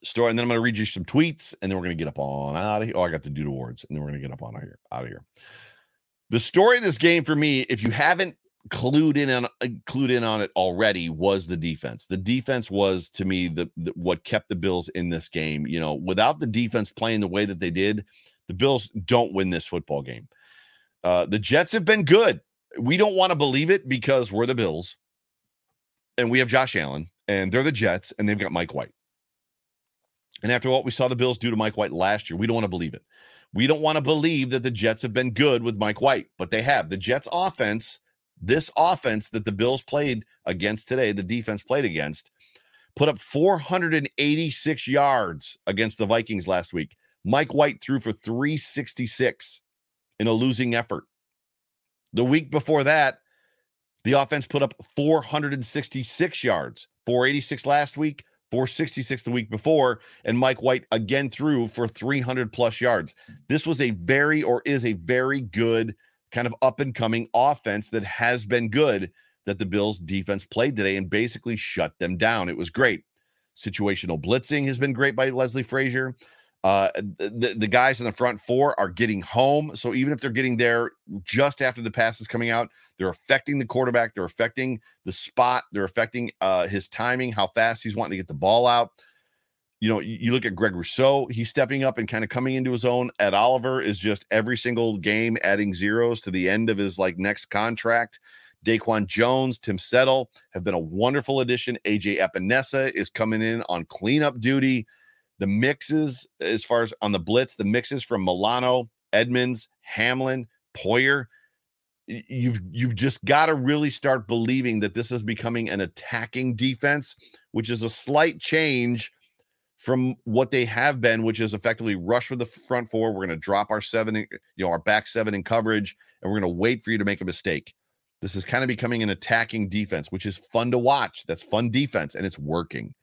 Story, and then I'm going to read you some tweets, and then we're going to get up on out of here. Oh, I got the dude awards, and then we're going to get up on out of here. Out of here. The story of this game for me, if you haven't clued in on uh, clued in on it already was the defense. The defense was to me the, the, what kept the Bills in this game. You know, without the defense playing the way that they did, the Bills don't win this football game. Uh, the Jets have been good. We don't want to believe it because we're the Bills, and we have Josh Allen, and they're the Jets, and they've got Mike White. And after what we saw the Bills do to Mike White last year, we don't want to believe it. We don't want to believe that the Jets have been good with Mike White, but they have. The Jets offense this offense that the Bills played against today, the defense played against, put up 486 yards against the Vikings last week. Mike White threw for 366 in a losing effort. The week before that, the offense put up 466 yards, 486 last week, 466 the week before, and Mike White again threw for 300 plus yards. This was a very, or is a very good kind of up and coming offense that has been good that the Bills defense played today and basically shut them down. It was great. Situational blitzing has been great by Leslie Frazier. Uh, the, the guys in the front four are getting home. So even if they're getting there just after the pass is coming out, they're affecting the quarterback. They're affecting the spot. They're affecting uh, his timing, how fast he's wanting to get the ball out you know, you look at Greg Rousseau, he's stepping up and kind of coming into his own. Ed Oliver is just every single game adding zeros to the end of his like next contract. Daquan Jones, Tim Settle have been a wonderful addition. AJ Epenesa is coming in on cleanup duty. The mixes, as far as on the blitz, the mixes from Milano, Edmunds, Hamlin, Poyer. You've you've just got to really start believing that this is becoming an attacking defense, which is a slight change from what they have been, which is effectively rush with the front four. We're going to drop our seven, you know, our back seven in coverage, and we're going to wait for you to make a mistake. This is kind of becoming an attacking defense, which is fun to watch. That's fun defense, and it's working.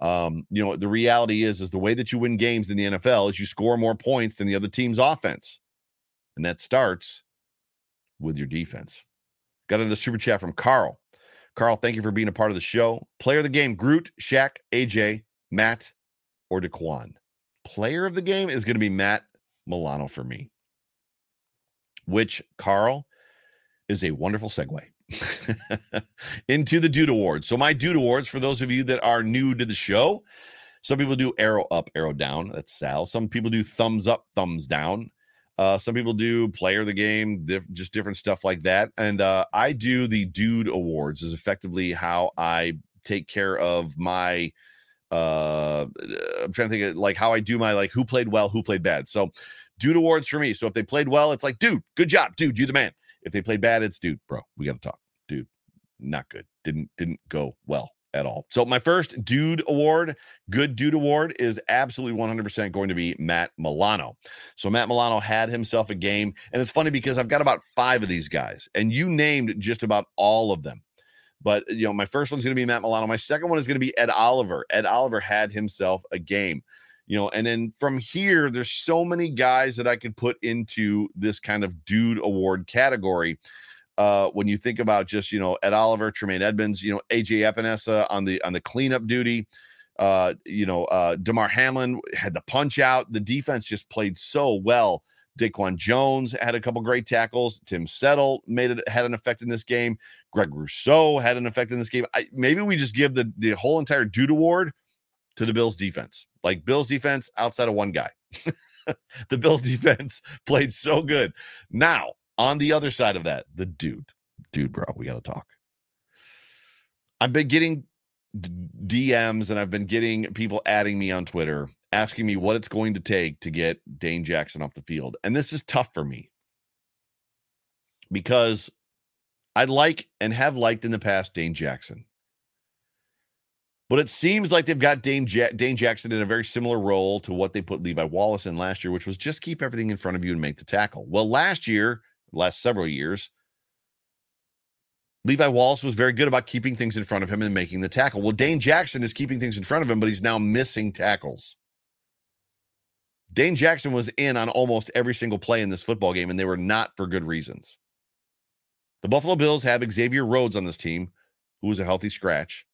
Um, you know, the reality is, is the way that you win games in the NFL is you score more points than the other team's offense, and that starts with your defense. Got another super chat from Carl. Carl, thank you for being a part of the show. Player of the game: Groot, Shaq, AJ, Matt, or Daquan. Player of the game is going to be Matt Milano for me, which Carl is a wonderful segue into the Dude Awards. So, my Dude Awards, for those of you that are new to the show, some people do arrow up, arrow down. That's Sal. Some people do thumbs up, thumbs down. Uh, some people do player of the game, diff- just different stuff like that. And uh, I do the Dude Awards, is effectively how I take care of my uh i'm trying to think of like how i do my like who played well who played bad so dude awards for me so if they played well it's like dude good job dude you the man if they play bad it's dude bro we gotta talk. Dude not good. Didn't didn't go well at all. So my first dude award good dude award is absolutely 100% going to be matt milano. So matt milano had himself a game and it's funny because i've got about five of these guys and you named just about all of them. But you know, my first one's going to be Matt Milano. My second one is going to be Ed Oliver. Ed Oliver had himself a game, you know, and then from here, there's so many guys that I could put into this kind of dude award category. Uh, when you think about just you know Ed Oliver, Tremaine Edmunds you know AJ Epenesa on the on the cleanup duty, uh, you know uh, Damar Hamlin had the punch out. The defense just played so well Daquan Jones had a couple great tackles. Tim Settle made it had an effect in this game. Greg Rousseau had an effect in this game. I, maybe we just give the the whole entire dude award to the Bills defense. Like Bills defense outside of one guy. the Bills defense played so good. Now, on the other side of that, the dude, dude, bro, we got to talk. I've been getting DMs and I've been getting people adding me on Twitter asking me what it's going to take to get Dane Jackson off the field. And this is tough for me because I like and have liked in the past Dane Jackson. But it seems like they've got Dane, ja- Dane Jackson in a very similar role to what they put Levi Wallace in last year, which was just keep everything in front of you and make the tackle. Well, last year, last several years, Levi Wallace was very good about keeping things in front of him and making the tackle. Well, Dane Jackson is keeping things in front of him, but he's now missing tackles. Dane Jackson was in on almost every single play in this football game, and they were not for good reasons. The Buffalo Bills have Xavier Rhodes on this team, who is a healthy scratch,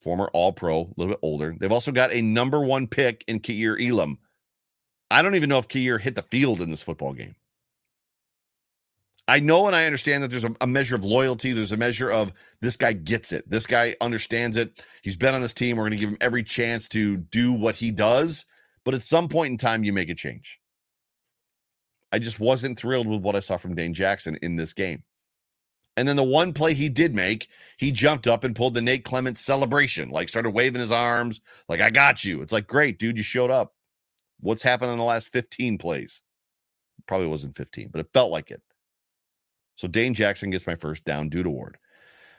former All Pro, a little bit older. They've also got a number one pick in Kaiir Elam. I don't even know if Kaiir hit the field in this football game. I know and I understand that there's a, a, measure of loyalty. There's a measure of this guy gets it. This guy understands it. He's been on this team. We're going to give him every chance to do what he does. But at some point in time, you make a change. I just wasn't thrilled with what I saw from Dane Jackson in this game. And then the one play he did make, he jumped up and pulled the Nate Clements celebration, like started waving his arms, like, I got you. It's like, great, dude, you showed up. What's happened in the last 15 plays? Probably wasn't 15, but it felt like it. So Dane Jackson gets my first down dude award.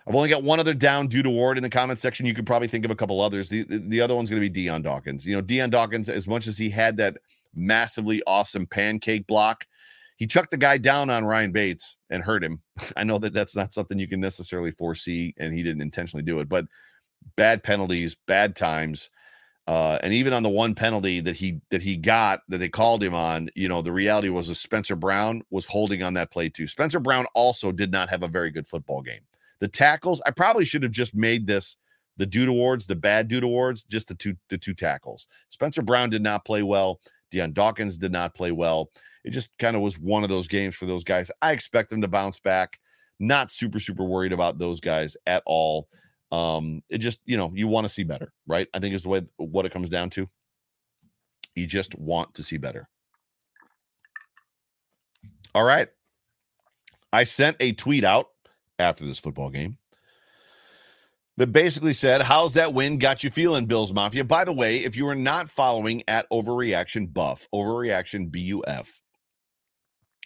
I've only got one other down dude award in the comment section. You could probably think of a couple others. The, the other one's going to be Dion Dawkins. You know, Dion Dawkins, as much as he had that massively awesome pancake block, he chucked the guy down on Ryan Bates and hurt him. I know that that's not something you can necessarily foresee, and he didn't intentionally do it, but bad penalties, bad times. Uh, and even on the one penalty that he that he got that they called him on, you know, the reality was that Spencer Brown was holding on that play too. Spencer Brown also did not have a very good football game. The tackles, I probably should have just made this the dude awards, the bad dude awards, just the two the two tackles. Spencer Brown did not play well. Dion Dawkins did not play well. It just kind of was one of those games for those guys. I expect them to bounce back. Not super super worried about those guys at all. Um, it just you know you want to see better, right? I think is the way what it comes down to. You just want to see better. All right. I sent a tweet out after this football game that basically said, How's that win got you feeling, Bills Mafia? By the way, if you are not following at Overreaction Buff, Overreaction BUF,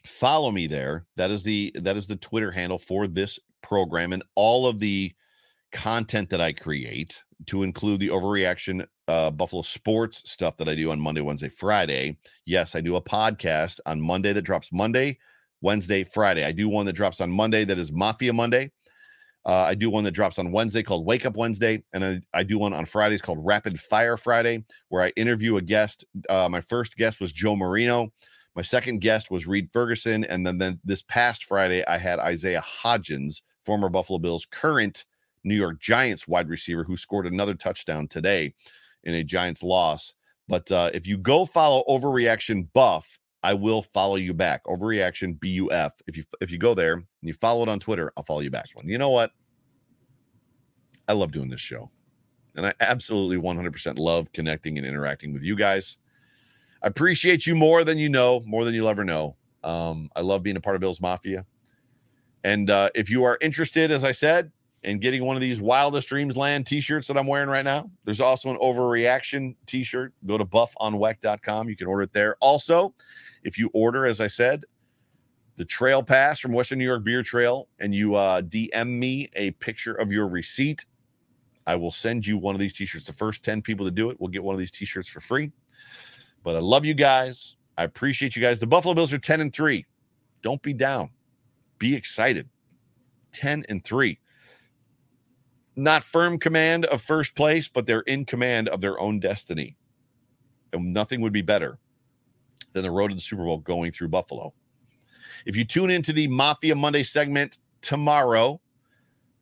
follow me there. That is the that is the Twitter handle for this program and all of the content that I create to include the overreaction uh, Buffalo sports stuff that I do on Monday, Wednesday, Friday. Yes, I do a podcast on Monday that drops Monday, Wednesday, Friday. I do one that drops on Monday that is Mafia Monday. Uh, I do one that drops on Wednesday called Wake Up Wednesday, and I, I, do one on Fridays called Rapid Fire Friday, where I interview a guest. Uh, my first guest was Joe Marino. My second guest was Reed Ferguson, and then, then this past Friday I had Isaiah Hodgins, former Buffalo Bills, current New York Giants wide receiver, who scored another touchdown today in a Giants loss. But uh, if you go follow Overreaction Buff I will follow you back. Overreaction BUF. If you if you go there and you follow it on Twitter, I'll follow you back. You know what? I love doing this show. And I absolutely 100% love connecting and interacting with you guys. I appreciate you more than you know, more than you'll ever know. Um, I love being a part of Bill's Mafia. And uh, if you are interested, as I said, in getting one of these Wildest Dreams Land t-shirts that I'm wearing right now. There's also an overreaction t-shirt. Go to buffonweck.com. You can order it there. Also, if you order, as I said, the trail pass from Western New York Beer Trail, and you uh, DM me a picture of your receipt, I will send you one of these t-shirts. The first 10 people to do it will get one of these t-shirts for free. But I love you guys. I appreciate you guys. The Buffalo Bills are 10 and 3. Don't be down. Be excited. 10 and 3 not firm command of first place, but they're in command of their own destiny. And nothing would be better than the road to the Super Bowl going through Buffalo. If you tune into the Mafia Monday segment tomorrow,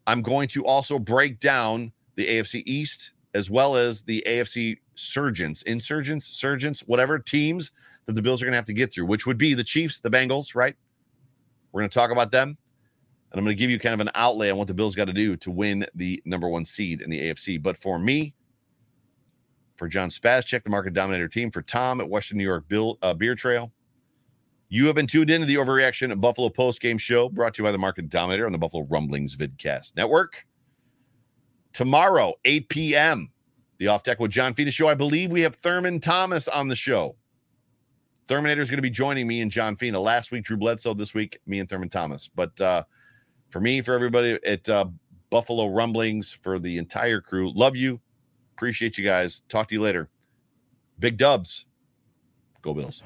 I'm going to also break down the AFC East as well as the AFC surgeons, insurgents, surgeons, whatever teams that the Bills are going to have to get through, which would be the Chiefs, the Bengals, right? We're going to talk about them. And I'm going to give you kind of an outlay on what the Bills got to do to win the number one seed in the AFC. But for me, for John Spaz, check the market dominator team. For Tom at Western New York Bill, uh, Beer Trail, you have been tuned into the Overreaction Buffalo Post Game Show brought to you by the Market Dominator on the Buffalo Rumblings Vidcast Network. Tomorrow, 8 p.m., the Off Deck with John Fina show. I believe we have Thurman Thomas on the show. Thurminator is going to be joining me and John Fina. Last week, Drew Bledsoe. This week, me and Thurman Thomas. But uh, for me, for everybody at uh, Buffalo Rumblings, for the entire crew. Love you. Appreciate you guys. Talk to you later. Big dubs. Go Bills.